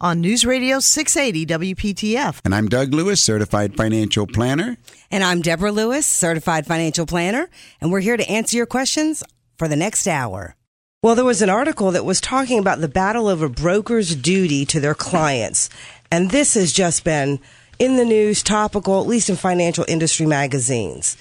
on News Radio 680 WPTF. And I'm Doug Lewis, certified financial planner. And I'm Deborah Lewis, certified financial planner, and we're here to answer your questions for the next hour. Well, there was an article that was talking about the battle over brokers' duty to their clients. And this has just been in the news, topical, at least in financial industry magazines.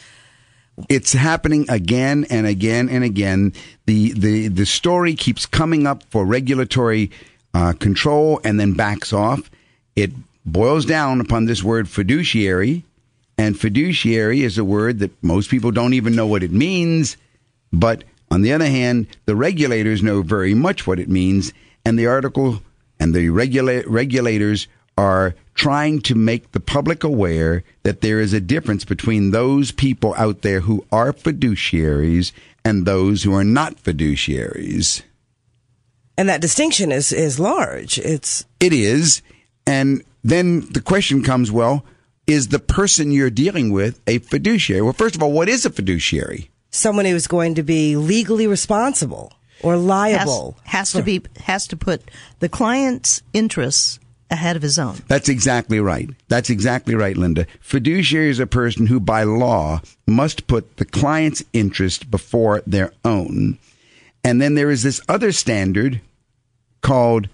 It's happening again and again and again. The the the story keeps coming up for regulatory uh, control and then backs off. It boils down upon this word fiduciary, and fiduciary is a word that most people don't even know what it means. But on the other hand, the regulators know very much what it means, and the article and the regula- regulators are trying to make the public aware that there is a difference between those people out there who are fiduciaries and those who are not fiduciaries. And that distinction is, is large. It's It is. And then the question comes well, is the person you're dealing with a fiduciary? Well, first of all, what is a fiduciary? someone who's going to be legally responsible or Has, liable. has to be has to put the client's interests ahead of his own. That's exactly right. That's exactly right, Linda. Fiduciary is a person who, by law, must put the client's interest before their own. And then there is this other standard called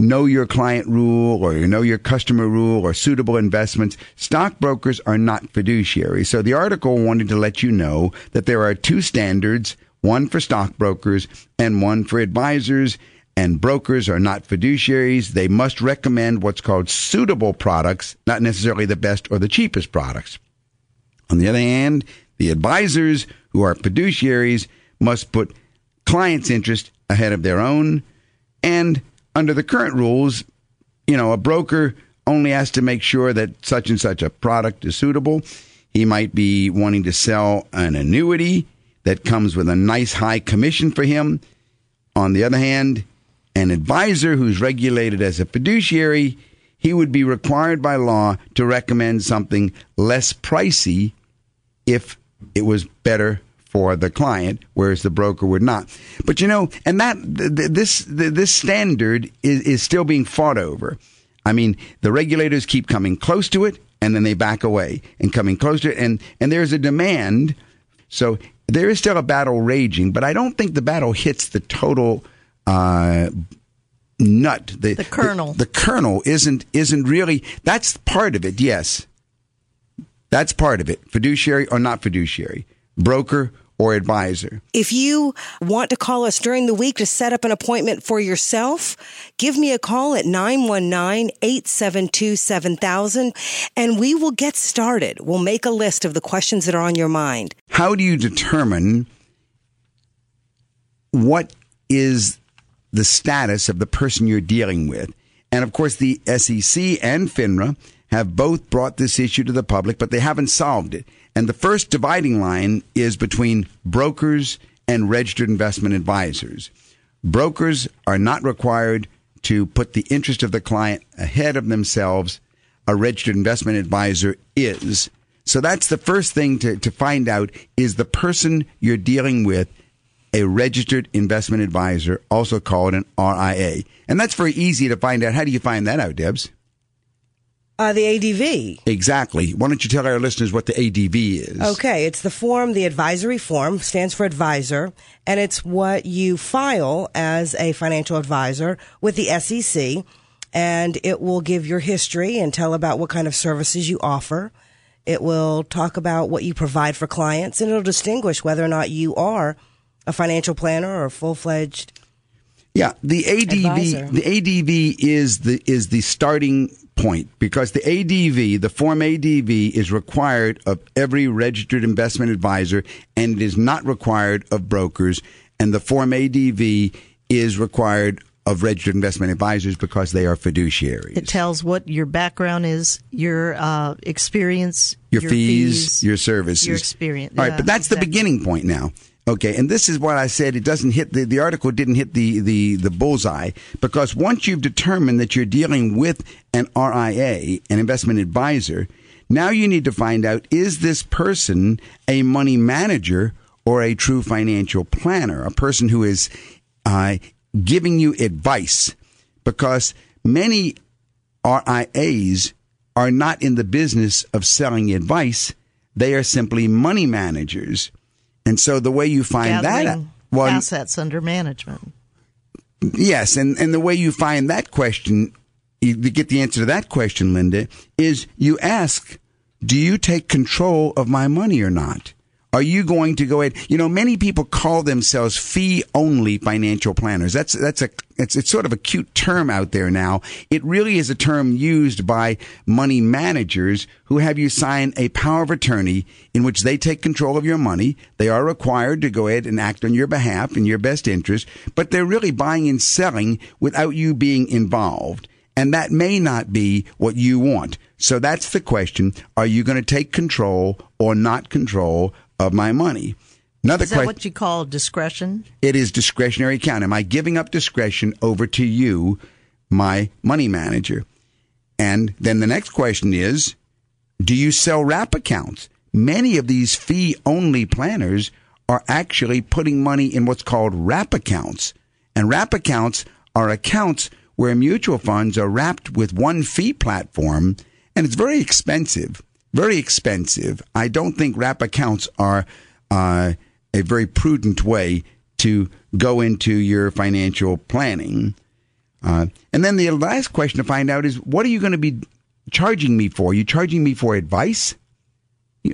know your client rule or know your customer rule or suitable investments. Stockbrokers are not fiduciaries. So the article wanted to let you know that there are two standards, one for stockbrokers and one for advisors. And brokers are not fiduciaries. They must recommend what's called suitable products, not necessarily the best or the cheapest products. On the other hand, the advisors who are fiduciaries must put clients' interest ahead of their own. And under the current rules, you know, a broker only has to make sure that such and such a product is suitable. He might be wanting to sell an annuity that comes with a nice high commission for him. On the other hand, an advisor who's regulated as a fiduciary, he would be required by law to recommend something less pricey if it was better for the client, whereas the broker would not. But you know, and that th- th- this th- this standard is, is still being fought over. I mean, the regulators keep coming close to it, and then they back away, and coming close to it, and and there's a demand. So there is still a battle raging, but I don't think the battle hits the total. Uh, nut the, The kernel. the, the kernel isn't isn't really that's part of it yes that's part of it fiduciary or not fiduciary broker or advisor If you want to call us during the week to set up an appointment for yourself, give me a call at 919-872-7000 and we will get started. We'll make a list of the questions that are on your mind. how do you determine what is the status of the person you're dealing with and of course the SEC and FINRA have both brought this issue to the public but they haven't solved it and the first dividing line is between brokers and registered investment advisors brokers are not required to put the interest of the client ahead of themselves a registered investment advisor is. So that's the first thing to, to find out is the person you're dealing with a registered investment advisor, also called an RIA. And that's very easy to find out. How do you find that out, Debs? Uh, the ADV. Exactly. Why don't you tell our listeners what the ADV is? Okay, it's the form, the advisory form stands for advisor, and it's what you file as a financial advisor with the SEC. and it will give your history and tell about what kind of services you offer. It will talk about what you provide for clients and it'll distinguish whether or not you are a financial planner or a full-fledged Yeah, the Advisor. ADV the ADV is the is the starting point because the ADV, the form ADV is required of every registered investment advisor and it is not required of brokers and the form ADV is required of registered investment advisors because they are fiduciaries. It tells what your background is, your uh, experience, your, fees, your services, your experience. All right, Yeah, but that's the beginning point now. Okay, and this is what I said. It doesn't hit the, the article didn't hit the, the, the bullseye because once you've determined that you're dealing with an RIA, an investment advisor, now you need to find out is this person a money manager or a true financial planner, a person who is uh, giving you advice because many RIAs are not in the business of selling advice. They are simply money managers. And so the way you find that Gathering well, assets under management. yes, and, and the way you find that question, you, get the answer to that question, Linda, is you ask, do you take control of my money or not? Are you going to go ahead? You know, many people call themselves fee only financial planners. That's, that's a, it's, it's sort of a cute term out there now. It really is a term used by money managers who have you sign a power of attorney in which they take control of your money. They are required to go ahead and act on your behalf in your best interest, but they're really buying and selling without you being involved. And that may not be what you want. So that's the question. Are you going to take control or not control of my money? Another Is that question. what you call discretion? It is discretionary account. Am I giving up discretion over to you, my money manager? And then the next question is, do you sell wrap accounts? Many of these fee only planners are actually putting money in what's called wrap accounts. And wrap accounts are accounts where mutual funds are wrapped with one fee platform and it's very expensive. Very expensive. I don't think wrap accounts are uh, a very prudent way to go into your financial planning. Uh, and then the last question to find out is what are you going to be charging me for? Are you charging me for advice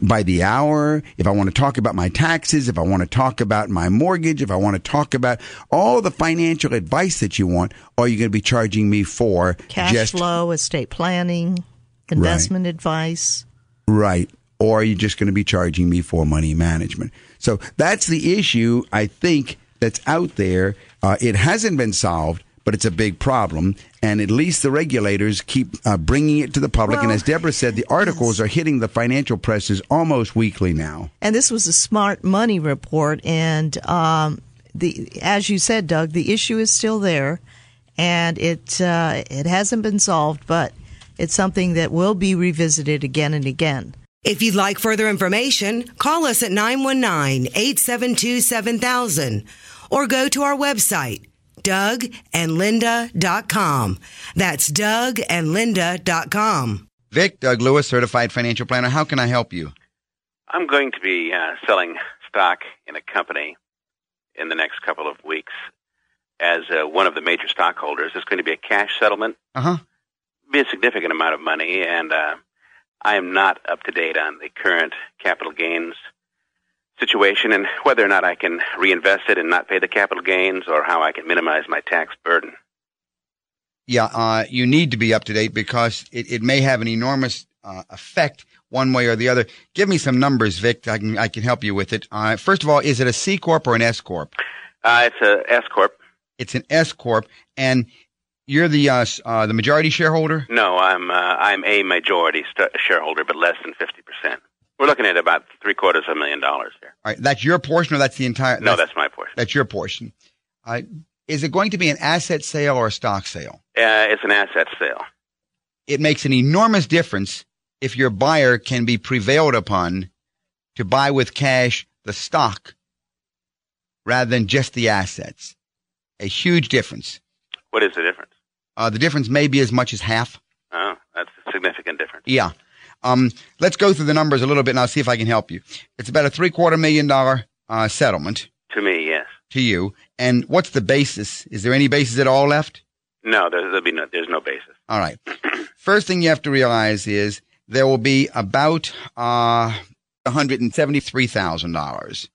by the hour? If I want to talk about my taxes, if I want to talk about my mortgage, if I want to talk about all the financial advice that you want, are you going to be charging me for Cash just flow, estate planning, investment advice. Right. Or are you just going to be charging me for money management? So that's the issue, I think, that's out there. Uh, it hasn't been solved, but it's a big problem. And at least the regulators keep uh, bringing it to the public. and as Deborah said, the articles are hitting the financial presses almost weekly now. And this was a smart money report. And um, the as you said, Doug, the issue is still there, and it uh, it hasn't been solved, but it's something that will be revisited again and again. If you'd like further information, call us at 919-872-7000 or go to our website, dougandlinda.com. That's dougandlinda.com. Vic, Doug Lewis, certified financial planner. How can I help you? I'm going to be uh, selling stock in a company in the next couple of weeks as uh, one of the major stockholders. It's going to be a cash settlement, Uh huh. Be a significant amount of money, and uh, I am not up to date on the current capital gains situation and whether or not I can reinvest it and not pay the capital gains or how I can minimize my tax burden. Yeah, uh, you need to be up to date because it, it may have an enormous uh, effect one way or the other. Give me some numbers, Vic. I can I can help you with it. Uh, first of all, is it a C corp or an S corp? Uh, it's a S corp. It's an S corp, and you're the uh, uh, the majority shareholder. No, I'm uh, I'm a majority st- shareholder, but less than fifty percent. We're looking at about three quarters of a million dollars here. All right, that's your portion, or that's the entire. No, that's my portion. that's your portion. Uh, is it going to be an asset sale or a stock sale? Uh, it's an asset sale. It makes an enormous difference if your buyer can be prevailed upon to buy with cash the stock rather than just the assets. A huge difference. What is the difference? Uh, the difference may be as much as half. Oh, that's a significant difference. Yeah. Um, let's go through the numbers a little bit and I'll see if I can help you. It's about a three quarter million dollar uh, settlement To me, yes. to you. And what's the basis? Is there any basis at all left? No, there, there'll be no. There's no basis. All right. First thing you have to realize is there will be about uh, $173,000.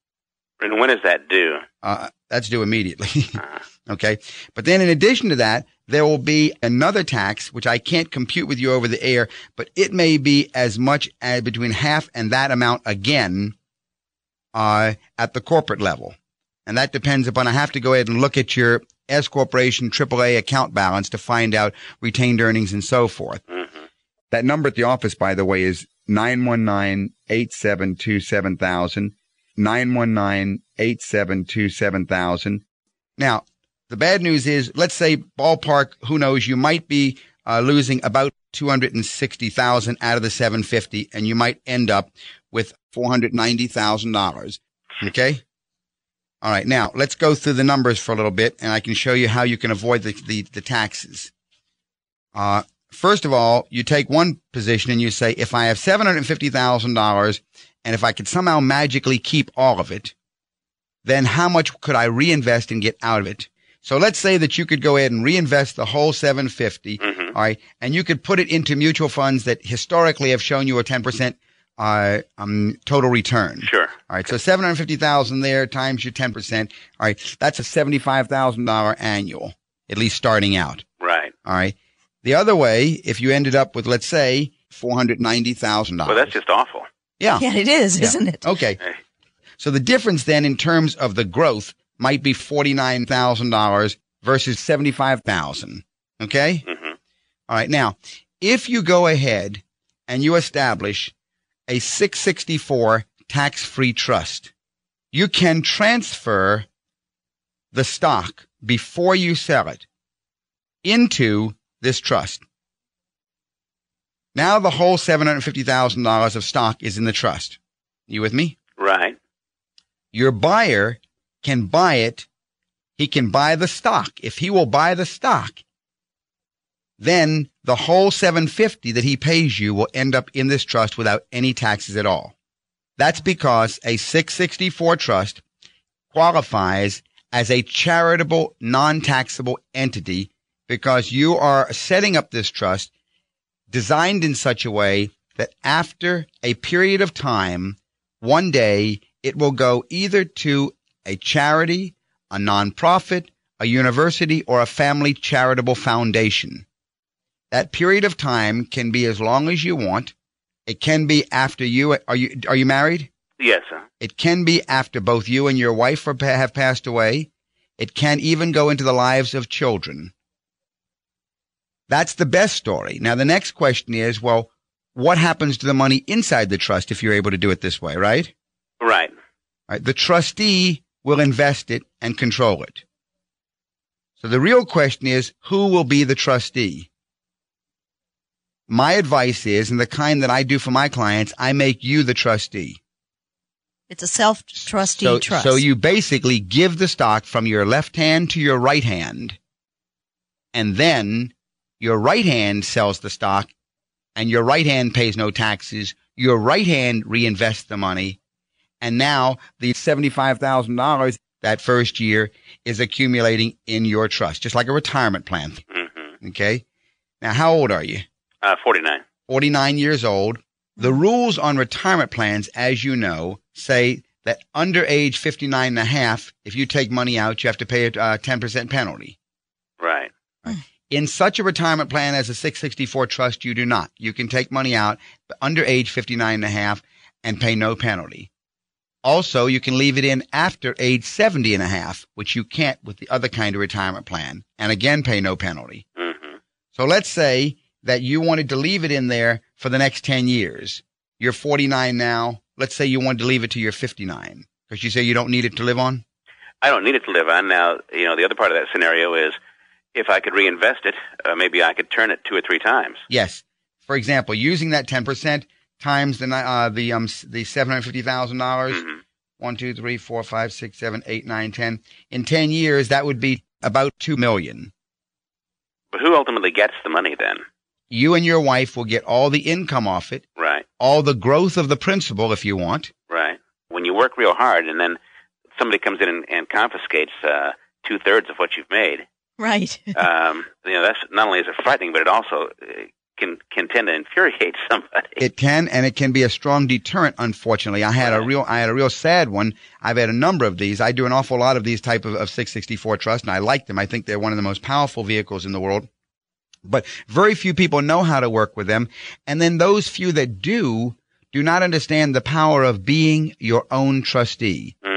And when is that due? Uh, that's due immediately. okay. But then in addition to that, there will be another tax, which I can't compute with you over the air, but it may be as much as between half and that amount again, uh, at the corporate level. And that depends upon, I have to go ahead and look at your S Corporation AAA account balance to find out retained earnings and so forth. Mm-hmm. That number at the office, by the way, is 919-872-7000. 919-872-7000. Now, the bad news is, let's say ballpark, who knows, you might be uh, losing about 260,000 out of the 750 and you might end up with $490,000. Okay? All right. Now let's go through the numbers for a little bit and I can show you how you can avoid the, the, the taxes. Uh, first of all, you take one position and you say, if I have $750,000 and if I could somehow magically keep all of it, then how much could I reinvest and get out of it? So let's say that you could go ahead and reinvest the whole 750, Mhm. all right, and you could put it into mutual funds that historically have shown you a 10% uh, um, total return. Sure. All right, so 750,000 there times your 10%. All right, that's a $75,000 annual, at least starting out. Right. All right. The other way, if you ended up with, let's say, $490,000. Well, that's just awful. yeah. Yeah, it is, Yeah. isn't it? Okay. Hey. So the difference then in terms of the growth might be $49,000 versus 75,000. Okay? hmm All right. Now, if you go ahead and you establish a 664 tax-free trust, you can transfer the stock before you sell it into this trust. Now the whole $750,000 of stock is in the trust. You with me? Right. Your buyer can buy it. He can buy the stock. If he will buy the stock, then the whole 750 that he pays you will end up in this trust without any taxes at all. That's because a 664 trust qualifies as a charitable non-taxable entity because you are setting up this trust designed in such a way that after a period of time, one day it will go either to a charity, a nonprofit, a university, or a family charitable foundation. That period of time can be as long as you want. It can be after you are you are you married? Yes, sir. It can be after both you and your wife are, have passed away. It can even go into the lives of children. That's the best story. Now, the next question is, well, what happens to the money inside the trust if you're able to do it this way, right? Right. Right. The trustee will invest it and control it. So the real question is, who will be the trustee? My advice is, and the kind that I do for my clients, I make you the trustee. It's a self-trustee So, trust. so you basically give the stock from your left hand to your right hand, and then your right hand sells the stock, and your right hand pays no taxes. Your right hand reinvests the money, and now the seventy-five thousand dollars that first year is accumulating in your trust, just like a retirement plan. hmm Okay. Now, how old are you? Uh, 49. 49 years old. The rules on retirement plans, as you know, say that under age 59 and a half, if you take money out, you have to pay a uh, 10% penalty. Right. In such a retirement plan as a 664 trust, you do not. You can take money out under age 59 and a half and pay no penalty. Also, you can leave it in after age 70 and a half, which you can't with the other kind of retirement plan, and again pay no penalty. hmm So let's say that you wanted to leave it in there for the next 10 years. You're 49 now. Let's say you wanted to leave it to your 59 because you say you don't need it to live on. I don't need it to live on. Now, you know, the other part of that scenario is if I could reinvest it, uh, maybe I could turn it two or three times. Yes. For example, using that 10% times the, ni- uh, the, um, s- the $750,000, dollars hmm one, two, three, four, five, six, seven, eight, nine, ten. In 10 years, that would be about 2 million. But who ultimately gets the money then? You and your wife will get all the income off it, Right. all the growth of the principal if you want. Right. When you work real hard and then somebody comes in and, and confiscates uh, two thirds of what you've made, Right. um, you know, that's not only is it frightening, but it also uh, can can tend to infuriate somebody. It can, and it can be a strong deterrent. Unfortunately, I had a real, I had a real sad one. I've had a number of these. I do an awful lot of these type of, of 664 trusts, and I like them. I think they're one of the most powerful vehicles in the world. But very few people know how to work with them, and then those few that do do not understand the power of being your own trustee. hmm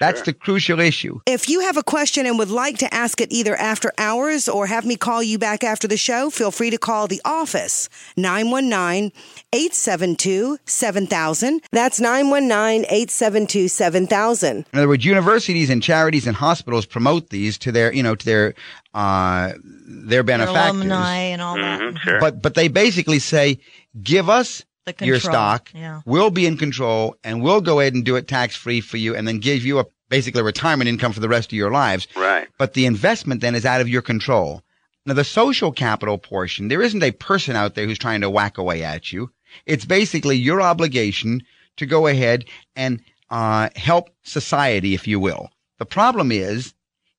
That's the crucial issue. If you have a question and would like to ask it either after hours or have me call you back after the show, feel free to call the office 919-872-7000. That's 919-872-7000. In other words, universities and charities and hospitals promote these to their, you know, to their, uh, their Their benefactors. alumni and all that. Sure. But but they basically say, give us The your control, stock. yeah. We'll be in control, and we'll go ahead and do it tax free for you, and then give you a basically retirement income for the rest of your lives. right. But the investment then is out of your control. Now the social capital portion, there isn't a person out there who's trying to whack away at you. It's basically your obligation to go ahead and uh, help society, if you will. The problem is,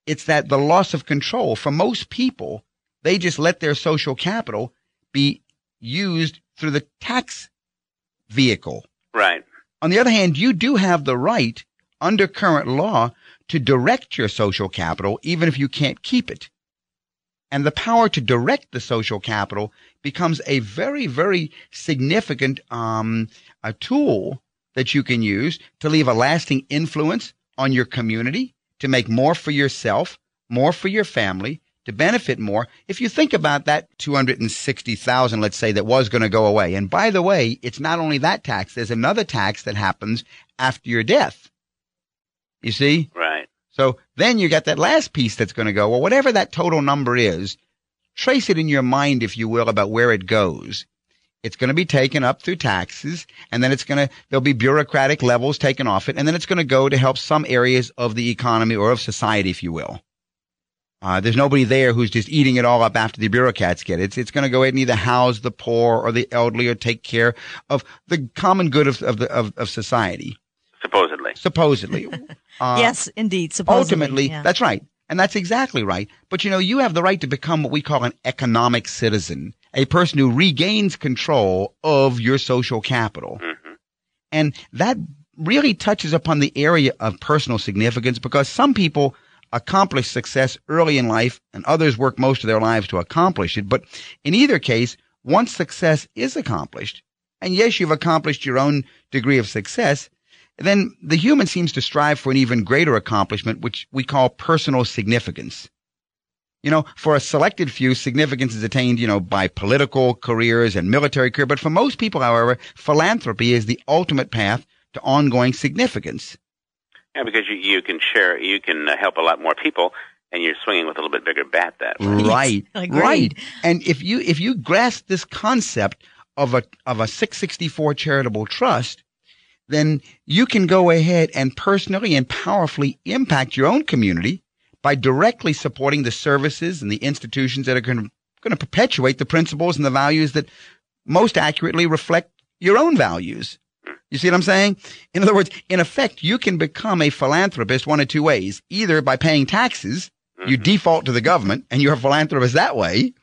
it's that the loss of control for most people, they just let their social capital be used through the tax vehicle. Right. On the other hand, you do have the right under current law to direct your social capital even if you can't keep it. And the power to direct the social capital becomes a very, very significant um, a tool that you can use to leave a lasting influence on your community, to make more for yourself, more for your family, to benefit more. If you think about that 260,000, let's say, that was going to go away. And by the way, it's not only that tax, there's another tax that happens after your death. You see? Right. So then you got that last piece that's going to go. Well, whatever that total number is, trace it in your mind, if you will, about where it goes. It's going to be taken up through taxes, and then it's going to, there'll be bureaucratic levels taken off it, and then it's going to go to help some areas of the economy or of society, if you will. Uh, there's nobody there who's just eating it all up after the bureaucrats get it. It's, it's going to go ahead and either house the poor or the elderly or take care of the common good of, of, the, of, of society, Supposedly. supposedly. Uh, yes, indeed. Supposedly, ultimately, yeah. that's right. And that's exactly right. But you know, you have the right to become what we call an economic citizen, a person who regains control of your social capital. hmm And that really touches upon the area of personal significance because some people accomplish success early in life and others work most of their lives to accomplish it. But in either case, once success is accomplished, and yes, you've accomplished your own degree of success, then the human seems to strive for an even greater accomplishment, which we call personal significance. You know, for a selected few, significance is attained, you know, by political careers and military career. But for most people, however, philanthropy is the ultimate path to ongoing significance. Yeah, because you you can share, you can uh, help a lot more people, and you're swinging with a little bit bigger bat that way. Right, Agreed. right. And if you if you grasp this concept of a of a 664 charitable trust, then you can go ahead and personally and powerfully impact your own community by directly supporting the services and the institutions that are going to, going to perpetuate the principles and the values that most accurately reflect your own values. You see what I'm saying? In other words, in effect, you can become a philanthropist one of two ways. Either by paying taxes, you default to the government and you're a philanthropist that way,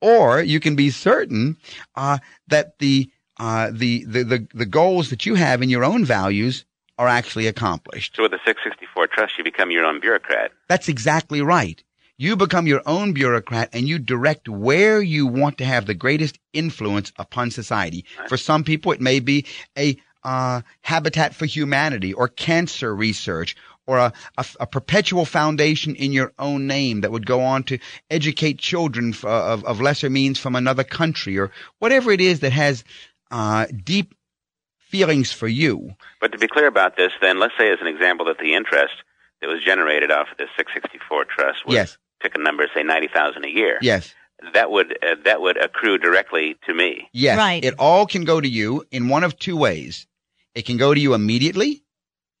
or you can be certain uh, that the, uh, the, the the the goals that you have in your own values are actually accomplished. So with the 664 trust, you become your own bureaucrat. That's exactly right. You become your own bureaucrat and you direct where you want to have the greatest influence upon society. For some people, it may be a uh, Habitat for Humanity or cancer research or a, a, a perpetual foundation in your own name that would go on to educate children f- of, of lesser means from another country or whatever it is that has uh, deep feelings for you. But to be clear about this, then let's say as an example that the interest that was generated off of this 664 trust was Yes. pick a number, say 90,000 a year. Yes. That would uh, that would accrue directly to me. Yes. Right. It all can go to you in one of two ways. It can go to you immediately.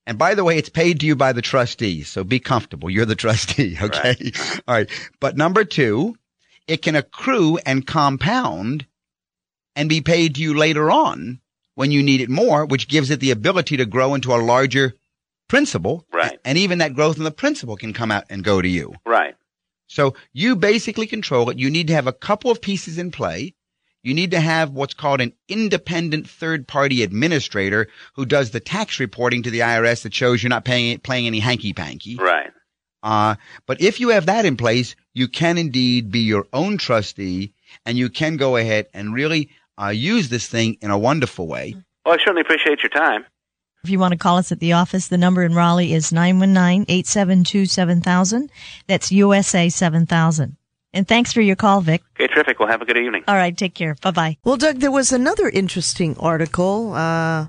And by the way, it's paid to you by the trustee. So be comfortable. You're the trustee. Okay. All right. But number two, it can accrue and compound and be paid to you later on when you need it more, which gives it the ability to grow into a larger principal. Right. And even that growth in the principal can come out and go to you. Right. So you basically control it. You need to have a couple of pieces in play. You need to have what's called an independent third party administrator who does the tax reporting to the IRS that shows you're not paying, playing any hanky panky. Right. Uh, but if you have that in place, you can indeed be your own trustee and you can go ahead and really uh, use this thing in a wonderful way. Well, I certainly appreciate your time. If you want to call us at the office, the number in Raleigh is 919-872-7000. That's USA 7000. And thanks for your call, Vic. Okay, terrific. Well, have a good evening. All right, take care. Bye-bye. Well, Doug, there was another interesting article uh,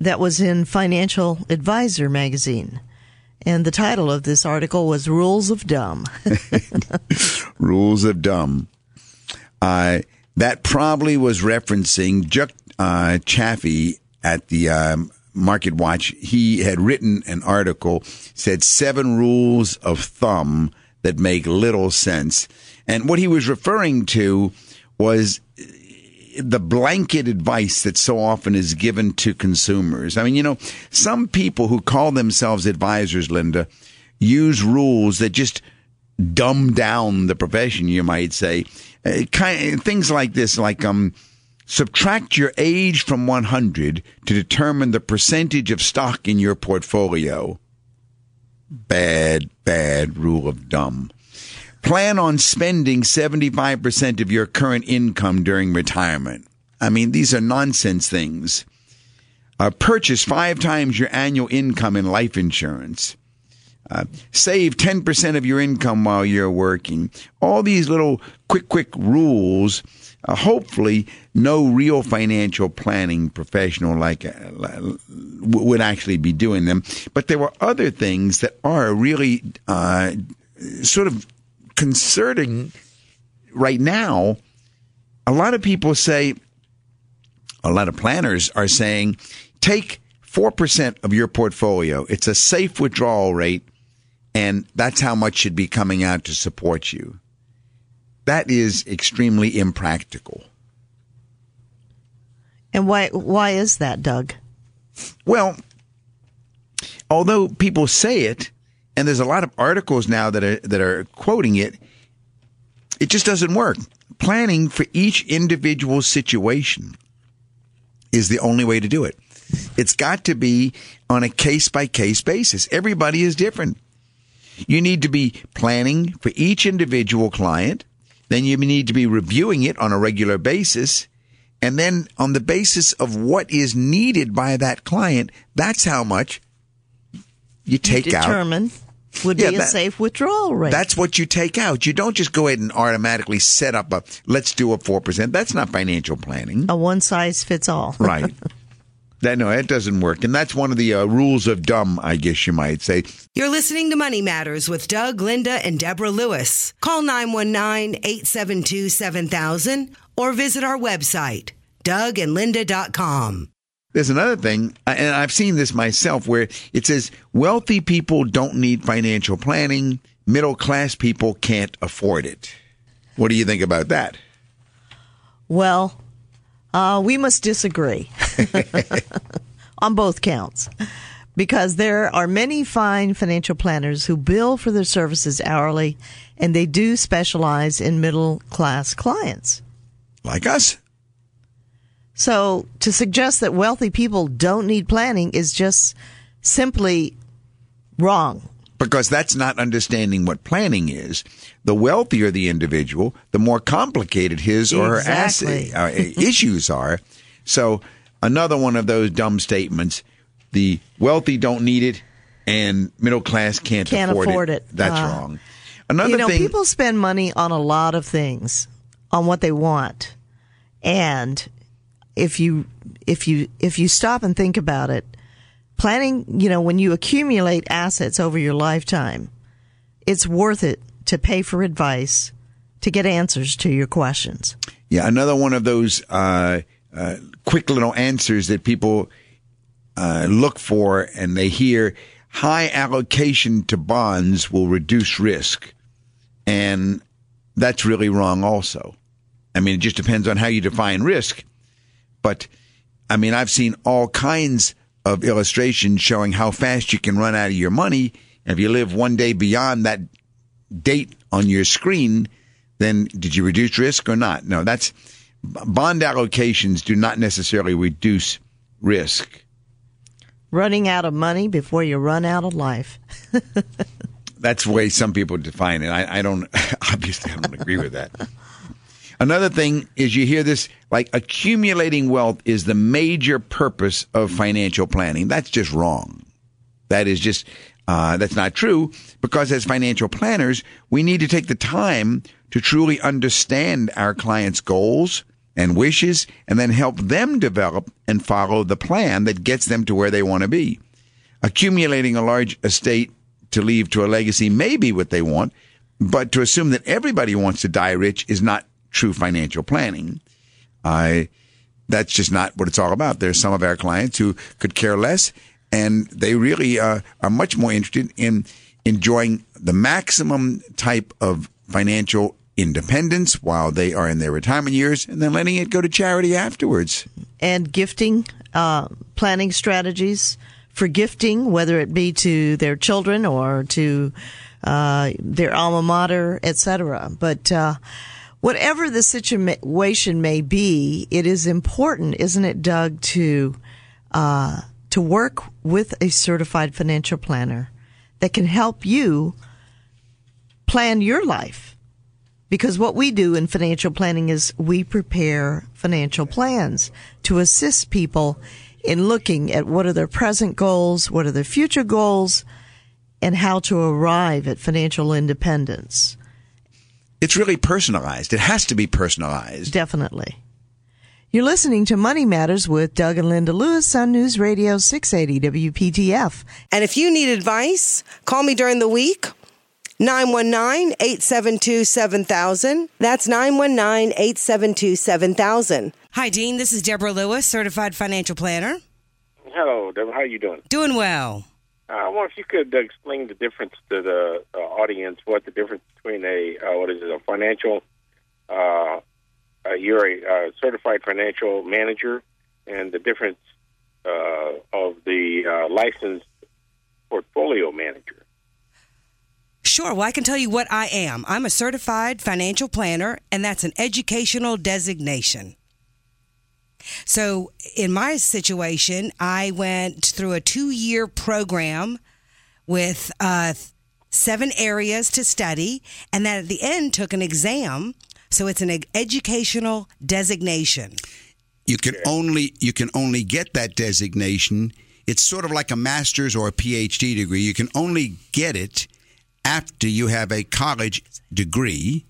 that was in Financial Advisor magazine. And the title of this article was Rules of Dumb. Rules of Dumb. Uh, that probably was referencing Chuck uh, Jaffe at the um, Market Watch. He had written an article, said seven rules of thumb that make little sense. And what he was referring to was the blanket advice that so often is given to consumers. I mean, you know, some people who call themselves advisors, Linda, use rules that just dumb down the profession, you might say. Uh, kind things like this, like um, subtract your age from 100 to determine the percentage of stock in your portfolio. Bad, bad rule of dumb. Plan on spending 75% of your current income during retirement. I mean, these are nonsense things. Uh, purchase five times your annual income in life insurance. Uh, save 10% of your income while you're working. All these little quick, quick rules. Uh, hopefully, no real financial planning professional like uh, would actually be doing them. But there were other things that are really uh, sort of concerning right now. A lot of people say, a lot of planners are saying, take 4% of your portfolio. It's a safe withdrawal rate, and that's how much should be coming out to support you. That is extremely impractical. And why why is that, Doug? Well, although people say it, and there's a lot of articles now that are that are quoting it, it just doesn't work. Planning for each individual situation is the only way to do it. It's got to be on a case by case basis. Everybody is different. You need to be planning for each individual client. Then you need to be reviewing it on a regular basis. And then on the basis of what is needed by that client, that's how much you take you determine out. Would Yeah, be a that- safe withdrawal rate. That's what you take out. You don't just go ahead and automatically set up a, let's do a 4%. That's not financial planning. a one size fits all. Right. that, no, that doesn't work. And that's one of the uh, rules of dumb, I guess you might say. You're listening to Money Matters with Doug, Linda, and Deborah Lewis. Call 919 872 7000 or visit our website, dougandlinda.com. There's another thing, and I've seen this myself, where it says wealthy people don't need financial planning, middle class people can't afford it. What do you think about that? Well, uh, we must disagree on both counts because there are many fine financial planners who bill for their services hourly and they do specialize in middle class clients. Like us? So to suggest that wealthy people don't need planning is just simply wrong. Because that's not understanding what planning is. The wealthier the individual, the more complicated his or her Exactly. asset, uh, issues are. So another one of those dumb statements: the wealthy don't need it, and middle class can't, Can't afford it. That's Uh, wrong. Another you know, thing, people spend money on a lot of things, on what they want, and if you if you if you stop and think about it, planning, you know, when you accumulate assets over your lifetime, it's worth it to pay for advice to get answers to your questions. Yeah, another one of those uh, uh, quick little answers that people uh, look for and they hear high allocation to bonds will reduce risk. And that's really wrong, also. I mean, it just depends on how you define risk. But I mean, I've seen all kinds of illustrations showing how fast you can run out of your money. If you live one day beyond that date on your screen, then did you reduce risk or not? No, that's bond allocations do not necessarily reduce risk. Running out of money before you run out of life. That's the way some people define it. I, I don't, obviously, I don't agree with that. Another thing is you hear this like accumulating wealth is the major purpose of financial planning. That's just wrong. That is just, uh, that's not true because as financial planners, we need to take the time to truly understand our clients' goals and wishes and then help them develop and follow the plan that gets them to where they want to be. Accumulating a large estate to leave to a legacy may be what they want, but to assume that everybody wants to die rich is not true financial planning. I, that's just not what it's all about. There's some of our clients who could care less and they really uh, are much more interested in enjoying the maximum type of financial independence while they are in their retirement years and then letting it go to charity afterwards. And gifting, uh, planning strategies for gifting, whether it be to their children or to uh, their alma mater, etc. But uh, whatever the situation may be, it is important, isn't it, Doug, to uh, to work with a certified financial planner that can help you plan your life. Because what we do in financial planning is we prepare financial plans to assist people in looking at what are their present goals, what are their future goals, and how to arrive at financial independence. It's really personalized. It has to be personalized. Definitely. You're listening to Money Matters with Doug and Linda Lewis on News Radio 680 WPTF. And if you need advice, call me during the week. 919-872-7000. That's 919-872-7000. Hi, Dean. This is Deborah Lewis, certified financial planner. Hello, Deborah. How are you doing? Doing well. Uh, I wonder if you could uh, explain the difference to the uh, audience. What the difference between a uh, what is it? A financial. Uh, uh, you're a certified financial manager, and the difference of the licensed portfolio manager. Sure. Well, I can tell you what I am. I'm a certified financial planner, and that's an educational designation. So, in my situation, I went through a two year program with uh, seven areas to study, and then at the end took an exam. So, it's an educational designation. You can only you can only get that designation. It's sort of like a master's or a PhD degree. You can only get it after you have a college degree,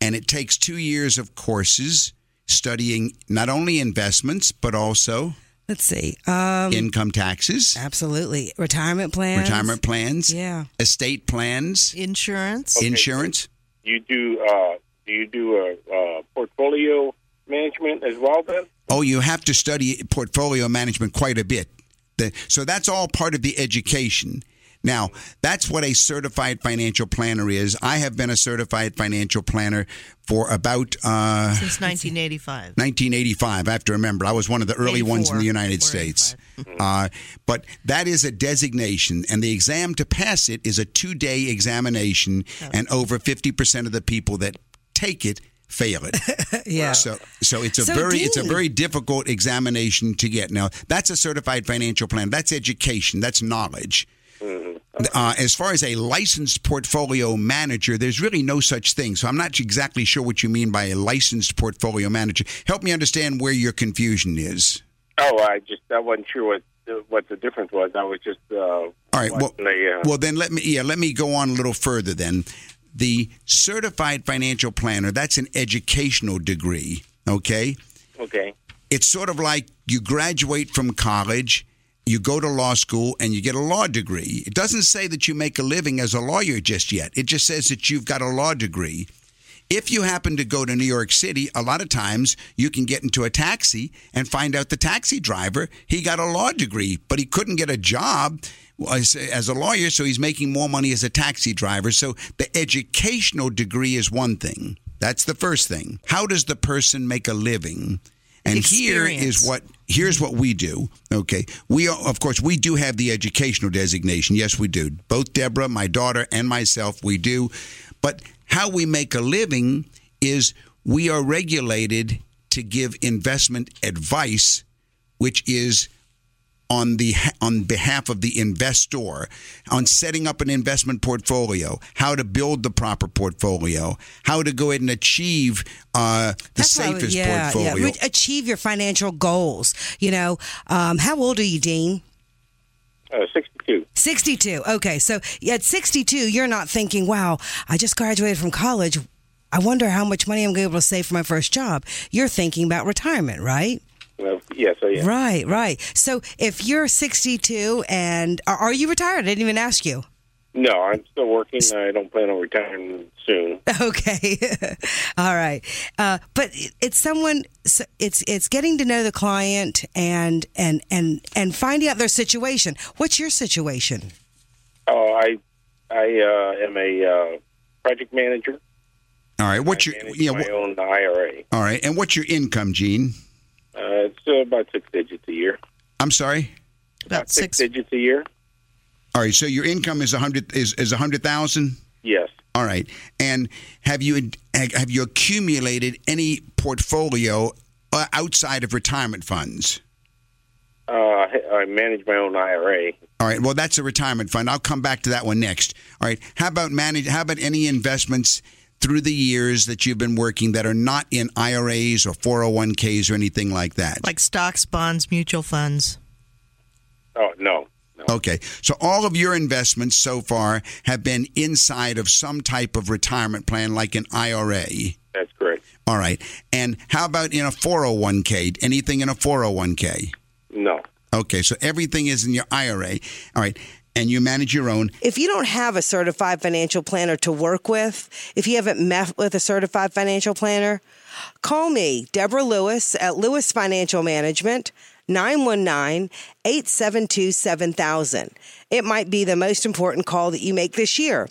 and it takes two years of courses studying not only investments but also let's see um, income taxes. Absolutely. Retirement plans. Retirement plans. Yeah. Estate plans. Insurance. Okay. insurance. you do uh, do you do a, a portfolio management as well then? Oh you have to study portfolio management quite a bit. So that's all part of the education now, that's what a certified financial planner is. I have been a certified financial planner for about uh, since 1985. 1985. I have to remember, I was one of the early ones in the United States. Uh, but that is a designation, and the exam to pass it is a two-day examination, oh. and over 50 percent of the people that take it fail it. yeah. So so it's a so very Dean. it's a very difficult examination to get. Now, that's a certified financial plan. That's education. That's knowledge. Mm-hmm. Uh, as far as a licensed portfolio manager, there's really no such thing. So I'm not exactly sure what you mean by a licensed portfolio manager. Help me understand where your confusion is. Oh, I just I wasn't sure what what the difference was. I was just uh, all right. Well, uh, well, then let me yeah let me go on a little further. Then the certified financial planner that's an educational degree. Okay. Okay. It's sort of like you graduate from college you go to law school and you get a law degree. It doesn't say that you make a living as a lawyer just yet. It just says that you've got a law degree. If you happen to go to New York City, a lot of times you can get into a taxi and find out the taxi driver, he got a law degree, but he couldn't get a job as, a lawyer, so he's making more money as a taxi driver. So the educational degree is one thing. That's the first thing. How does the person make a living? And Experience. here is what here's what we do. Okay, we of course we do have the educational designation. Yes, we do. Both Deborah, my daughter, and myself, we do. But how we make a living is we are regulated to give investment advice, which is on the on behalf of the investor on setting up an investment portfolio, how to build the proper portfolio, how to go ahead and achieve uh, the That's why I safest yeah, portfolio. Yeah, achieve your financial goals. You know, um, how old are you, Dean? Uh, 62. 62. Okay. So at 62, you're not thinking, wow, I just graduated from college. I wonder how much money I'm going to be able to save for my first job. You're thinking about retirement, right? Well, yes, I am. Right, right. So if you're 62 and are, are you retired? I didn't even ask you. No, I'm still working. I don't plan on retiring soon. Okay, all right. Uh, but it's someone. It's it's getting to know the client and and and and finding out their situation. What's your situation? Oh, I I uh, am a uh, project manager. all right, what's I your manage yeah? my wh- own IRA. all right, and what's your income, Gene? Uh, it's uh, about six digits a year. I'm sorry. About six, six. digits a year. All right, so your income is a hundred is is a hundred thousand. Yes. All right, and have you have you accumulated any portfolio uh, outside of retirement funds? Uh, I manage my own IRA. All right, well that's a retirement fund. I'll come back to that one next. All right, how about manage? How about any investments? Through the years that you've been working that are not in IRAs or 401ks or anything like that. Like stocks, bonds, mutual funds. Oh no, no. Okay. So all of your investments so far have been inside of some type of retirement plan like an IRA. That's correct. All right. And how about in a 401k? Anything in a 401k? No. Okay. So everything is in your IRA. All right. And you manage your own. If you don't have a certified financial planner to work with, if you haven't met with a certified financial planner, call me, Deborah Lewis at Lewis Financial Management, 919 872 7000. It might be the most important call that you make this year.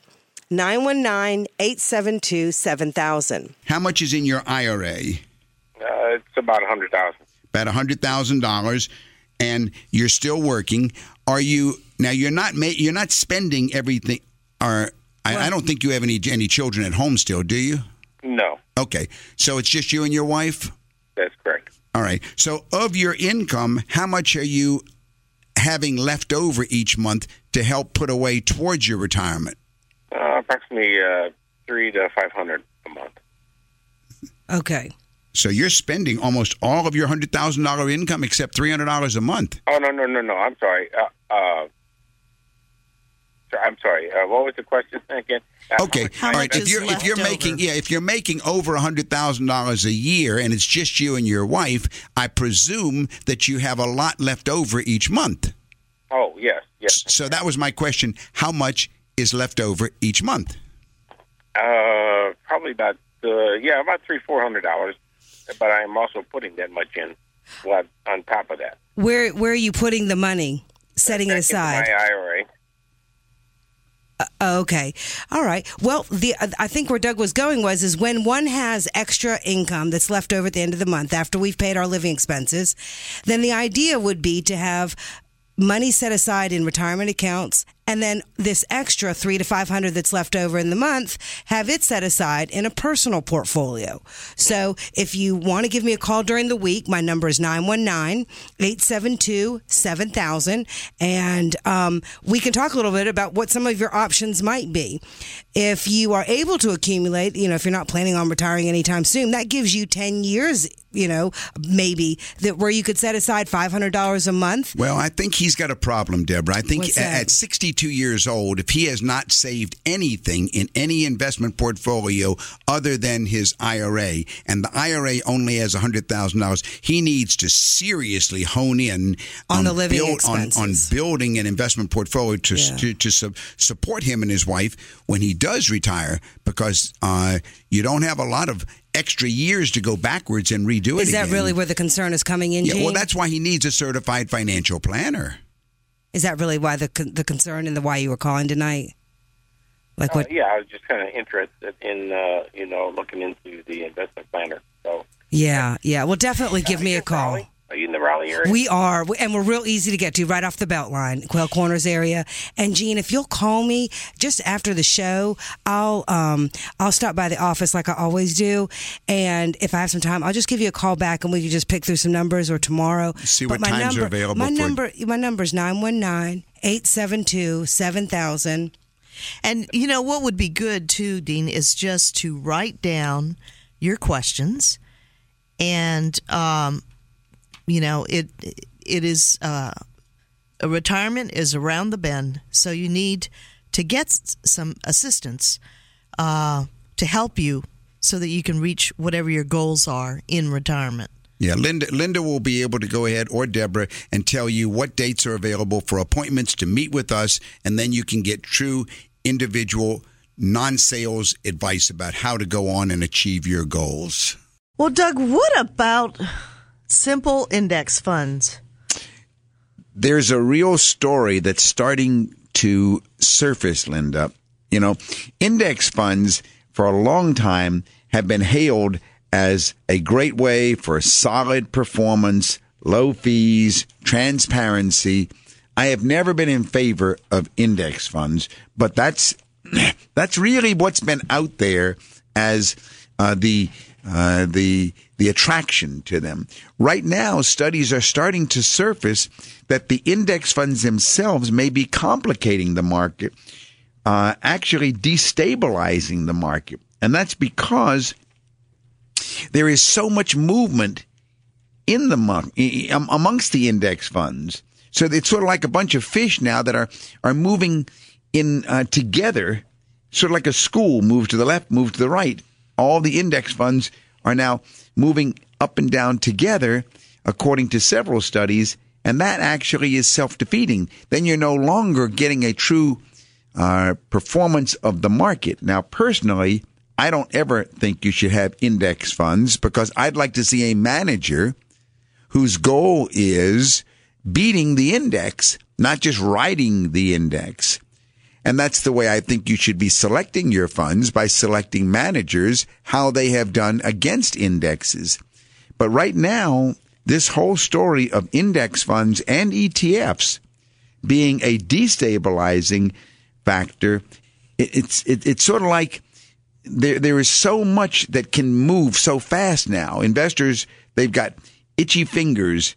919 872 7000. How much is in your IRA? Uh, it's about a hundred thousand. About $100,000 and you're still working. Are you now you're not ma- you're not spending everything or I, I don't think you have any any children at home still, do you? No, Okay. So it's just you and your wife? that's correct. All right. So, of your income, how much are you having left over each month to help put away towards your retirement? Uh, approximately uh, three to five hundred a month. Okay. So, you're spending almost all of your $100,000 income except $300 a month. Oh no, no, no, no. I'm sorry. Uh, uh, I'm sorry. Uh, what was the question again? Uh, Okay. All right. If you're if you're over? making yeah, if you're making over $100,000 a year and it's just you and your wife, I presume that you have a lot left over each month. Oh yes, yes. So that was my question, how much is left over each month? Uh, probably about uh, yeah, about three four hundred dollars. But I am also putting that much in. Well, on top of that, Where where are you putting the money? Setting it aside. my IRA. Oh, uh, Okay. All right. Well, the uh, I think where Doug was going was is when one has extra income that's left over at the end of the month after we've paid our living expenses, then the idea would be to have money set aside in retirement accounts and then this extra three to five hundred that's left over in the month, have it set aside in a personal portfolio. So if you want to give me a call during the week, my number is 919-872-7000 and um, we can talk a little bit about what some of your options might be. If you are able to accumulate, you know, if you're not planning on retiring anytime soon, that gives you 10 years you know, maybe that where you could set aside five hundred dollars a month. Well, I think he's got a problem, Deborah. I think at sixty Two years old, if he has not saved anything in any investment portfolio other than his IRA, and the IRA only has $100,000, he needs to seriously hone in on, the living build, expenses. On, on, building an investment portfolio to, yeah. to, to su- support him and his wife when he does retire because uh, you don't have a lot of extra years to go backwards and redo it. Is that again. really where the concern is coming in? Yeah, Gene? well, that's why he needs a certified financial planner. Is that really why the con- the concern and the why you were calling tonight? Like Uh, what? yeah, I was just kind of interested in uh, you know looking into the investment planner. So Yeah, yeah. Well, definitely give me a call. Holly, Are you in the Raleigh area? We are, and we're real easy to get to right off the Beltline, Quail Corners area. And Gene, if you'll call me just after the show, I'll um I'll stop by the office like I always do, and if I have some time, I'll just give you a call back, and we can just pick through some numbers or tomorrow. See But what my times are number, available My for- number, my number is 919-872-7000. And you know what would be good too, Dean, is just to write down your questions, and um, you know it it is uh, a retirement is around the bend, so you need to get some assistance uh, to help you so that you can reach whatever your goals are in retirement. Yeah, Linda Linda will be able to go ahead or Deborah and tell you what dates are available for appointments to meet with us and then you can get true individual non-sales advice about how to go on and achieve your goals. Well, Doug, what about simple index funds? There's a real story that's starting to surface, Linda. You know, index funds for a long time have been hailed as a great way for solid performance, low fees, transparency. I have never been in favor of index funds, but that's that's really what's been out there as uh, the uh, the the attraction to them. Right now, studies are starting to surface that the index funds themselves may be complicating the market, uh, actually destabilizing the market, and that's because there is so much movement in the amongst the index funds. So it's sort of like a bunch of fish now that are are moving in uh, together, sort of like a school, move to the left, move to the right. All the index funds are now moving up and down together, according to several studies, and that actually is self defeating. Then you're no longer getting a true uh, performance of the market. Now, personally, I don't ever think you should have index funds because I'd like to see a manager whose goal is beating the index, not just riding the index. And that's the way I think you should be selecting your funds by selecting managers, how they have done against indexes. But right now, this whole story of index funds and ETFs being a destabilizing factor, it, it's it, it's sort of like there there is so much that can move so fast now. Investors they've got itchy fingers.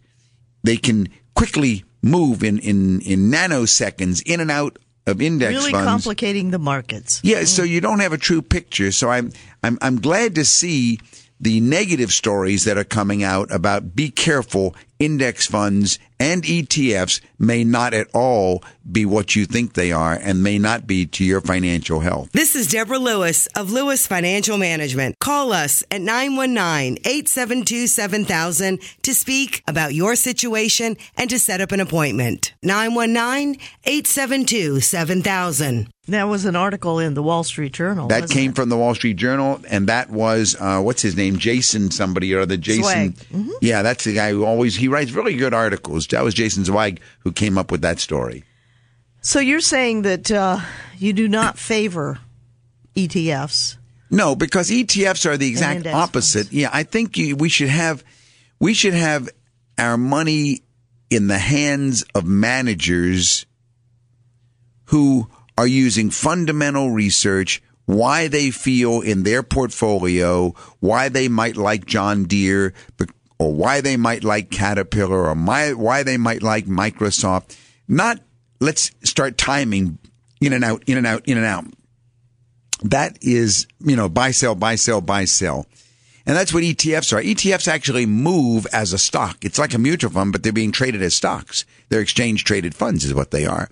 They can quickly move in in in nanoseconds in and out of index really funds. complicating the markets. Yeah, so mm. you don't have a true picture. So I'm I'm I'm glad to see the negative stories that are coming out about be careful index funds and ETFs may not at all be what you think they are and may not be to your financial health. This is Deborah Lewis of Lewis Financial Management. Call us at 919-872-7000 to speak about your situation and to set up an appointment. 919-872-7000. There was an article in the Wall Street Journal. That wasn't came it? from the Wall Street Journal, and that was uh, what's his name, Jason somebody or the Jason. Zweig. Yeah, that's the guy who always he writes really good articles. That was Jason Zweig who came up with that story. So you're saying that uh, you do not favor ETFs? No, because ETFs are the exact opposite. Yeah, I think you, we should have we should have our money in the hands of managers who are using fundamental research why they feel in their portfolio why they might like John Deere or why they might like Caterpillar or my, why they might like Microsoft not let's start timing in and out in and out in and out that is, you know, buy, sell, buy, sell, buy, sell. And that's what ETFs are. ETFs actually move as a stock. It's like a mutual fund, but they're being traded as stocks. They're exchange traded funds is what they are.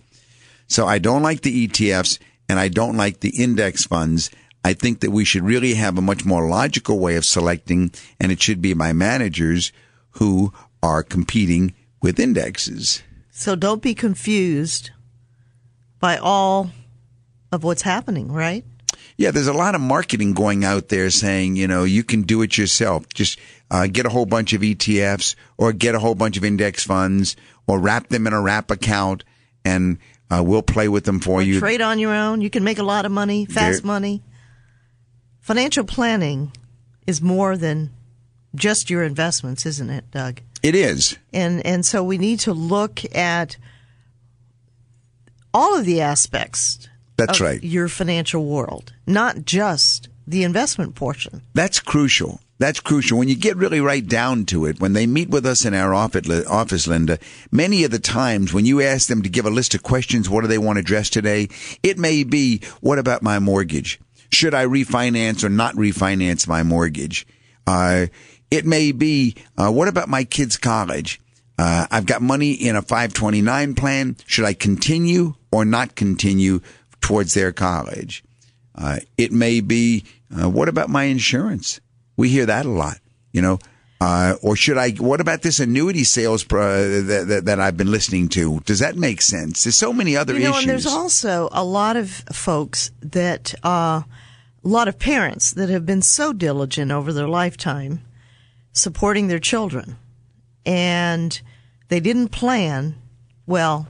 So I don't like the ETFs and I don't like the index funds. I think that we should really have a much more logical way of selecting and it should be by managers who are competing with indexes. So don't be confused by all of what's happening, right? Yeah, there's a lot of marketing going out there saying, you know, you can do it yourself. Just uh, get a whole bunch of ETFs or get a whole bunch of index funds or wrap them in a wrap account and uh, we'll play with them for you. Trade on your own. You can make a lot of money, fast There- money. Financial planning is more than just your investments, isn't it, Doug? It is. And and so we need to look at all of the aspects That's of right. your financial world, not just the investment portion. That's crucial. That's crucial. When you get really right down to it, when they meet with us in our office, office, Linda, many of the times when you ask them to give a list of questions, what do they want addressed today? It may be, what about my mortgage? Should I refinance or not refinance my mortgage? Uh, it may be, uh, what about my kids' college? Uh, I've got money in a 529 plan. Should I continue or not continue towards their college? Uh, it may be, uh, what about my insurance? We hear that a lot, you know. Uh, or should I? What about this annuity sales pro, that, that, that I've been listening to? Does that make sense? There's so many other you know, issues. and there's also a lot of folks that, uh, a lot of parents that have been so diligent over their lifetime supporting their children, and they didn't plan. Well,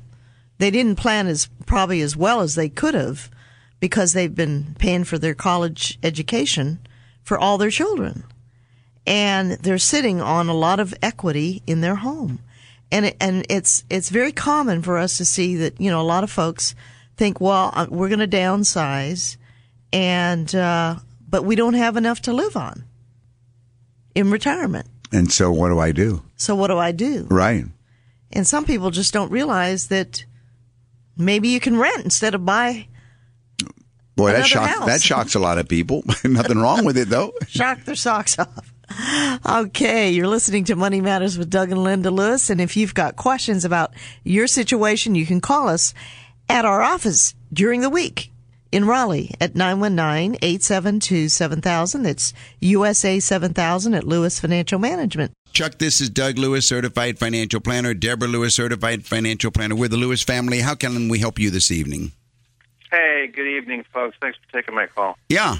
they didn't plan as probably as well as they could have because they've been paying for their college education for all their children. And they're sitting on a lot of equity in their home. And it, and it's it's very common for us to see that, you know, a lot of folks think, well, uh, we're going to downsize and uh, but we don't have enough to live on in retirement. and so, what do I do? So what do I do? Right. And some people just don't realize that maybe you can rent instead of buy Boy, that shocks that shocks a lot of people. Nothing wrong with it though. shock their socks off. Okay, you're listening to Money Matters with Doug and Linda Lewis. And if you've got questions about your situation, you can call us at our office during the week in Raleigh at 919-872-7000. That's USA 7000 at Lewis Financial Management. Chuck, this is Doug Lewis, certified financial planner. Deborah Lewis, certified financial planner. We're the Lewis family. How can we help you this evening? Hey, good evening, folks. Thanks for taking my call. Yeah.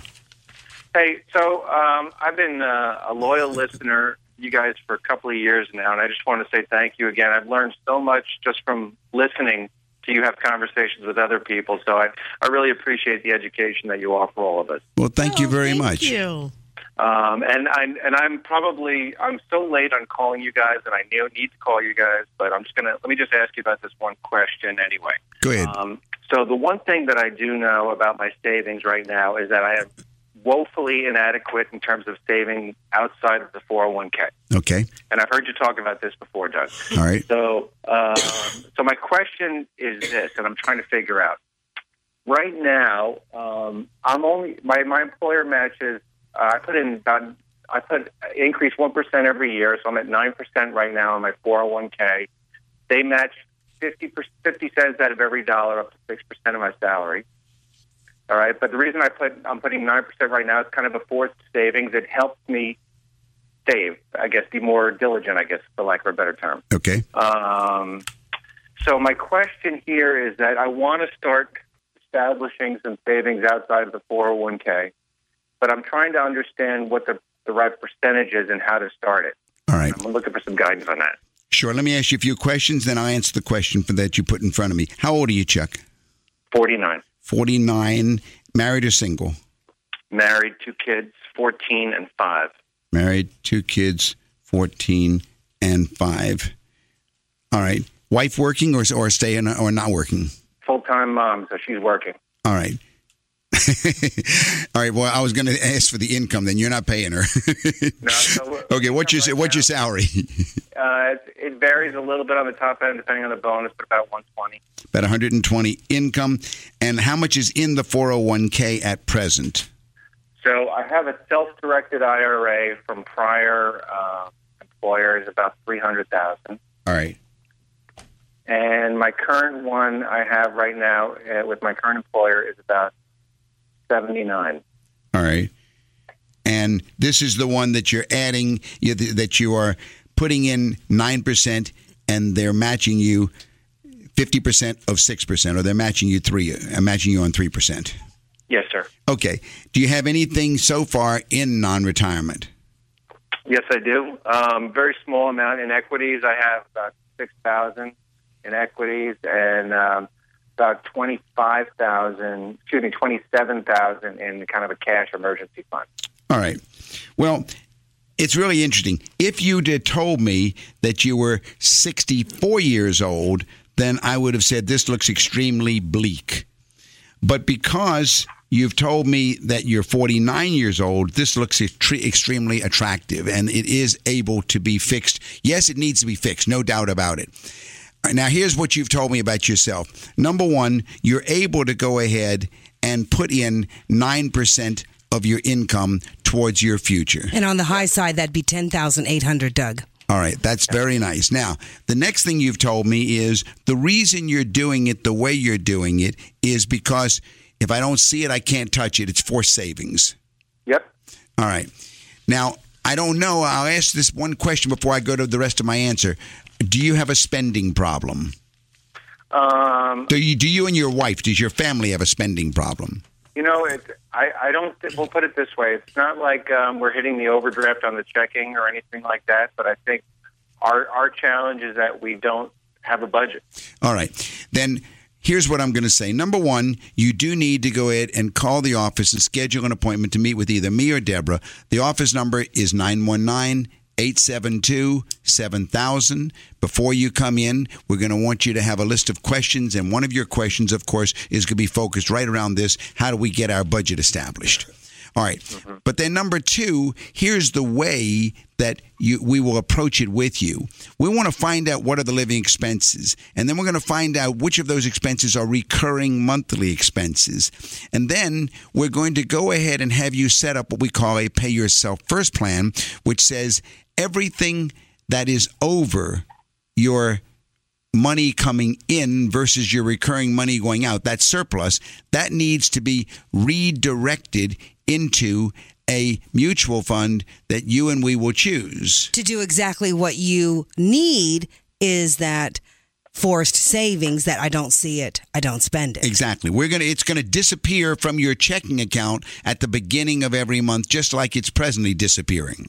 Hey, so um, I've been uh, a loyal listener, you guys, for a couple of years now, and I just want to say thank you again. I've learned so much just from listening to you have conversations with other people. So I, I really appreciate the education that you offer all of us. Well, thank you very Oh, Thank much. you. Um, and I'm and I'm probably I'm so late on calling you guys, and I need need to call you guys, but I'm just gonna let me just ask you about this one question anyway. Go ahead. Um, so the one thing that I do know about my savings right now is that I am woefully inadequate in terms of saving outside of the 401k. Okay. And I've heard you talk about this before, Doug. All right. So, um, so my question is this, and I'm trying to figure out. Right now, um, I'm only my my employer matches. Uh, I put in about I put increase one percent every year, so I'm at nine percent right now on my 401k. They match 50 50 cents out of every dollar, up to six percent of my salary. All right, but the reason I put I'm putting nine percent right now is kind of a forced savings. It helps me save. I guess be more diligent. I guess for lack of a better term. Okay. Um, so my question here is that I want to start establishing some savings outside of the 401k, but I'm trying to understand what the, the right percentage is and how to start it. All right. I'm looking for some guidance on that. Sure. Let me ask you a few questions, then I'll answer the question for that you put in front of me. How old are you, Chuck? 49, 49, married or single? married, two kids, 14 and 5. Married, two kids, 14 and 5. All right. Wife working or, or staying or not working? Full time mom, so she's working. All right. All right. Well, I was going to ask for the income. Then you're not paying her. No, so okay. What's your right What's your salary? Uh, it, varies a little bit on the top end depending on the bonus, but about 120. About 120 income. And how much is in the 401k at present? So I have a self-directed IRA from prior uh, employers, about three hundred thousand, All right. and my current one I have right now uh, with my current employer is about seventy-nine. All right. And this is the one that you're adding, that you are putting in 9%, and they're matching you 50% of 6%, or they're matching you 3 uh, matching you on 3%. Yes, sir. Okay. Do you have anything so far in non retirement? Yes, I do. Um, very small amount in equities. I have about six thousand in equities and um, about twenty-five thousand. Excuse me, twenty-seven thousand in kind of a cash emergency fund. All right. Well, it's really interesting. If you'd have told me that you were 64 years old, then I would have said this looks extremely bleak. But because you've told me that you're 49 years old, this looks extre- extremely attractive and it is able to be fixed. Yes, it needs to be fixed, no doubt about it. All right, Now, here's what you've told me about yourself. Number one, you're able to go ahead and put in 9% of your income towards your future. And on the high side, that'd be 10,800, Doug. All right, that's very nice. Now, the next thing you've told me is the reason you're doing it the way you're doing it is because if I don't see it, I can't touch it. It's for savings. Yep. All right. Now, I don't know. I'll ask this one question before I go to the rest of my answer. Do you have a spending problem? Um, Do you, do you and your wife, does your family have a spending problem? you know, it, I, I don't. Th- we'll put it this way: it's not like um, we're hitting the overdraft on the checking or anything like that. But I think our our challenge is that we don't have a budget. All right. Then here's what I'm going to say. Number one, you do need to go ahead and call the office and schedule an appointment to meet with either me or Deborah. The office number is 919 872 7000. Before you come in, we're going to want you to have a list of questions. And one of your questions, of course, is going to be focused right around this how do we get our budget established? All right. Mm-hmm. But then number two, here's the way that you, we will approach it with you. We want to find out what are the living expenses, and then we're going to find out which of those expenses are recurring monthly expenses. And then we're going to go ahead and have you set up what we call a pay yourself first plan, which says everything that is over your money coming in versus your recurring money going out, that surplus, that needs to be redirected into a mutual fund that you and we will choose. To do exactly what you need is that forced savings that I don't see it, I don't spend it. Exactly. We're going to it's going to disappear from your checking account at the beginning of every month just like it's presently disappearing.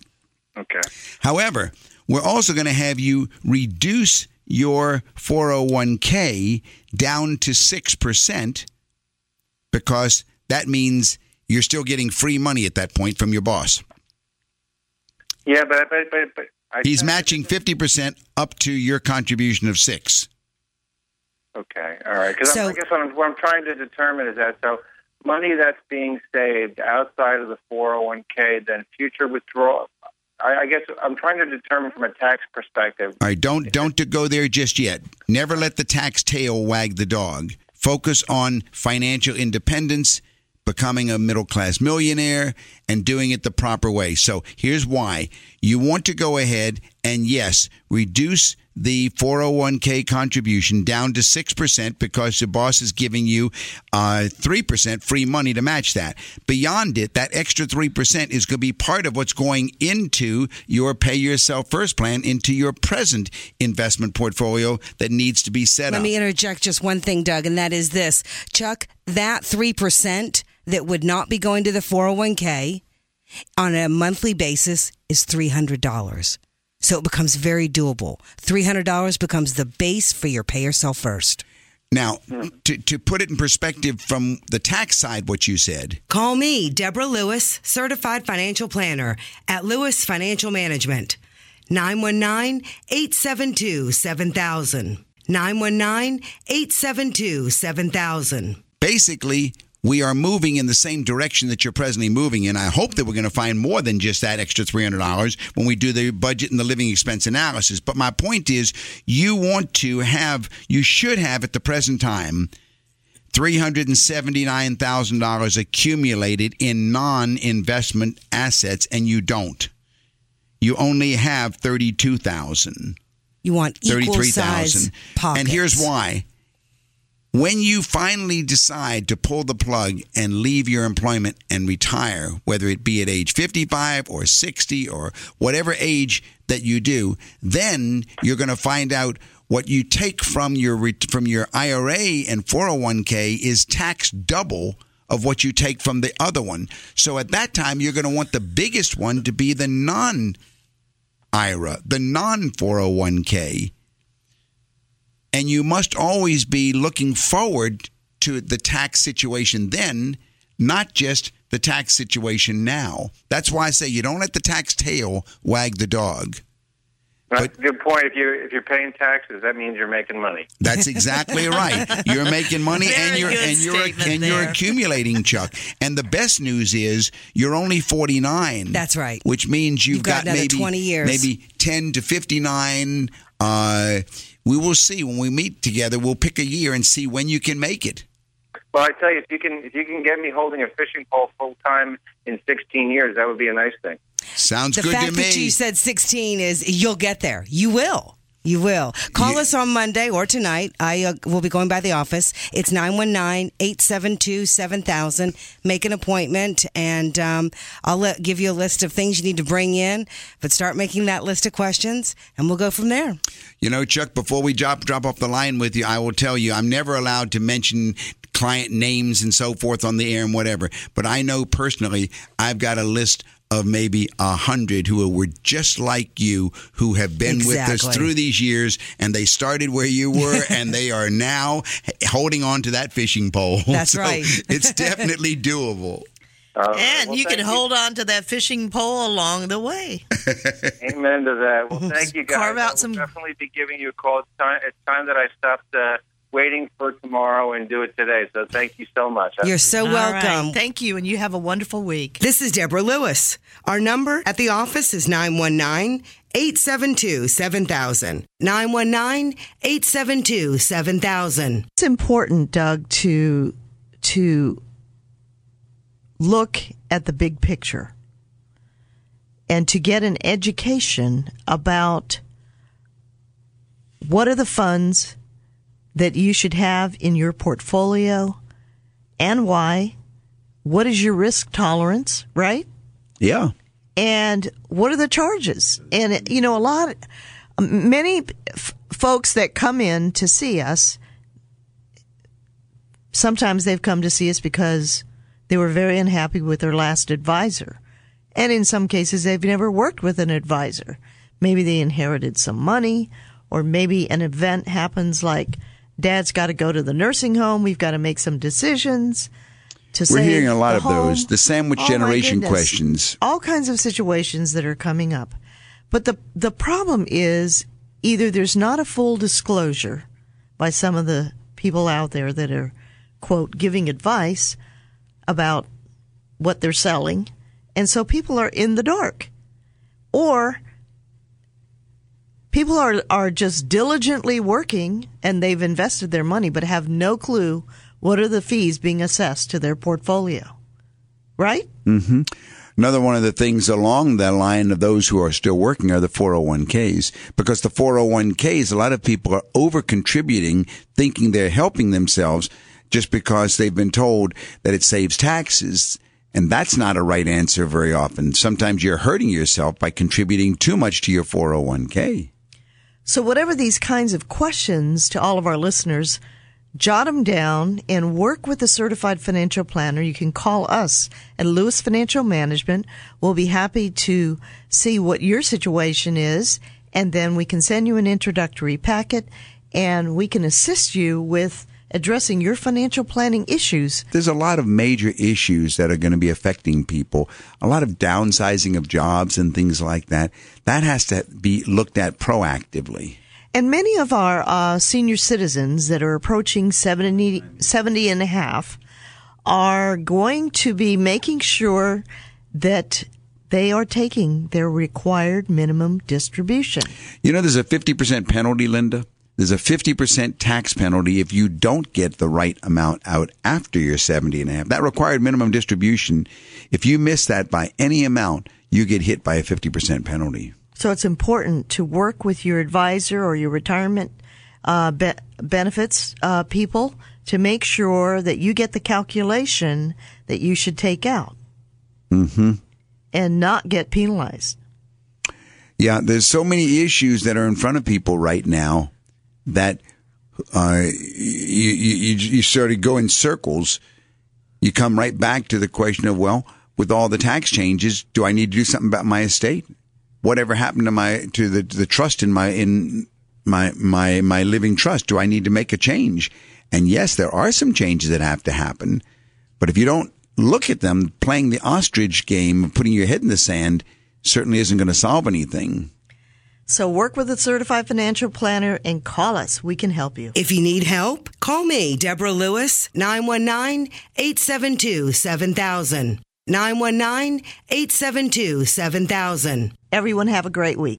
Okay. However, we're also going to have you reduce your 401k down to 6% because that means you're still getting free money at that point from your boss. Yeah, but but but, but I He's matching 50% up to your contribution of 6. Okay, all right. Because So- I guess what I'm, what I'm trying to determine is that so money that's being saved outside of the 401k, then future withdrawal. I, I guess I'm trying to determine from a tax perspective. All right, don't don't go there just yet. Never let the tax tail wag the dog. Focus on financial independence, becoming a middle class millionaire, and doing it the proper way. So here's why: you want to go ahead and yes, reduce the 401k contribution down to 6% because your boss is giving you uh, 3% free money to match that. Beyond it, that extra 3% is going to be part of what's going into your pay yourself first plan, into your present investment portfolio that needs to be set Let up. Let me interject just one thing, Doug, and that is this. Chuck, that 3% that would not be going to the 401k on a monthly basis is $300. So it becomes very doable. $300 becomes the base for your pay yourself first. now, to, to put it in perspective from the tax side, what you said, Call me, Deborah Lewis, certified financial planner at Lewis Financial Management. 919 872 7000. 919 872 7000. basically we are moving in the same direction that you're presently moving in. I hope that we're going to find more than just that extra $300 when we do the budget and the living expense analysis. But my point is, you want to have, you should have at the present time, $379,000 accumulated in non investment assets, and you don't. You only have 32000 You want equal size 33,000. pockets. And here's why. When you finally decide to pull the plug and leave your employment and retire, whether it be at age 55 or 60 or whatever age that you do, then you're going to find out what you take from your from your IRA and 401k is taxed double of what you take from the other one. So at that time you're going to want the biggest one to be the non IRA, the non 401k and you must always be looking forward to the tax situation then, not just the tax situation now. That's why I say you don't let the tax tail wag the dog. That's a good point. If you if you're paying taxes, that means you're making money. That's exactly right. You're making money and you're and you're statement and you're accumulating, Chuck. And the best news is you're only 49. That's right. Which means you've, You've got another maybe 20 years. maybe 10 to 59. Uh, we will see when we meet together. We'll pick a year and see when you can make it. Well, I tell you, if you can if you can get me holding a fishing pole full time in 16 years, that would be a nice thing. Sounds The good to me. The fact that you said 16 is you'll get there. You will. You will. Call Yeah. us on Monday or tonight. I uh, will be going by the office. It's 919-872-7000. Make an appointment and um, I'll let, give you a list of things you need to bring in. But start making that list of questions and we'll go from there. You know, Chuck, before we drop drop off the line with you, I will tell you I'm never allowed to mention client names and so forth on the air and whatever. But I know personally I've got a list of maybe a hundred who were just like you, who have been with us through these years, and they started where you were, and they are now holding on to that fishing pole. That's So right. it's definitely doable. Uh, And well, you can thank hold on to that fishing pole along the way. Amen to that. Well, thank you guys. Carve out I will some- definitely be giving you a call. It's time. It's time that I stopped uh, waiting for tomorrow and do it today. So thank you so much. You're so All right. welcome. Thank you, and you have a wonderful week. This is Deborah Lewis. Our number at the office is 919 872 7000. 919 872 7000. It's important, Doug, to to look at the big picture and to get an education about what are the funds that you should have in your portfolio and why. What is your risk tolerance, right? Yeah. and what are the charges? And you know, a lot, many f- folks that come in to see us, sometimes they've come to see us because they were very unhappy with their last advisor, and in some cases they've never worked with an advisor. Maybe they inherited some money, or maybe an event happens like Dad's got to go to the nursing home. We've got to make some decisions. To We're hearing a lot of those. The sandwich Oh, generation questions. All kinds of situations that are coming up. But the the problem is either there's not a full disclosure by some of the people out there that are quote giving advice about what they're selling, and so people are in the dark. Or people are are just diligently working and they've invested their money but have no clue what are the fees being assessed to their portfolio. Right? Mm-hmm. Another one of the things along the line of those who are still working are the 401ks because the 401ks, a lot of people are over contributing, thinking they're helping themselves just because they've been told that it saves taxes. And that's not a right answer very often. Sometimes you're hurting yourself by contributing too much to your 401k. So, whatever these kinds of questions to all of our listeners, jot them down and work with a certified financial planner. You can call us at Lewis Financial Management. We'll be happy to see what your situation is, and then we can send you an introductory packet and we can assist you with addressing your financial planning issues. There's a lot of major issues that are going to be affecting people. A lot of downsizing of jobs and things like that. That has to be looked at proactively. And many of our uh, senior citizens that are approaching 70, 70 and a half are going to be making sure that they are taking their required minimum distribution. You know, there's a 50% penalty, Linda. There's a 50% tax penalty if you don't get the right amount out after you're 70 and a half. That required minimum distribution, if you miss that by any amount, you get hit by a 50% penalty. So it's important to work with your advisor or your retirement uh, be- benefits uh, people to make sure that you get the calculation that you should take out Mm-hmm. and not get penalized. Yeah, there's so many issues that are in front of people right now that uh, you, you, you sort of go in circles. You come right back to the question of, well, with all the tax changes, do I need to do something about my estate? Whatever happened to my to the the trust in my in my my my living trust? Do I need to make a change? And yes, there are some changes that have to happen, but if you don't look at them playing the ostrich game, putting your head in the sand, certainly isn't going to solve anything. So work with a certified financial planner and call us. We can help you. If you need help, call me, Deborah Lewis, 919 872 7000. 919 872 7000. Everyone have a great week.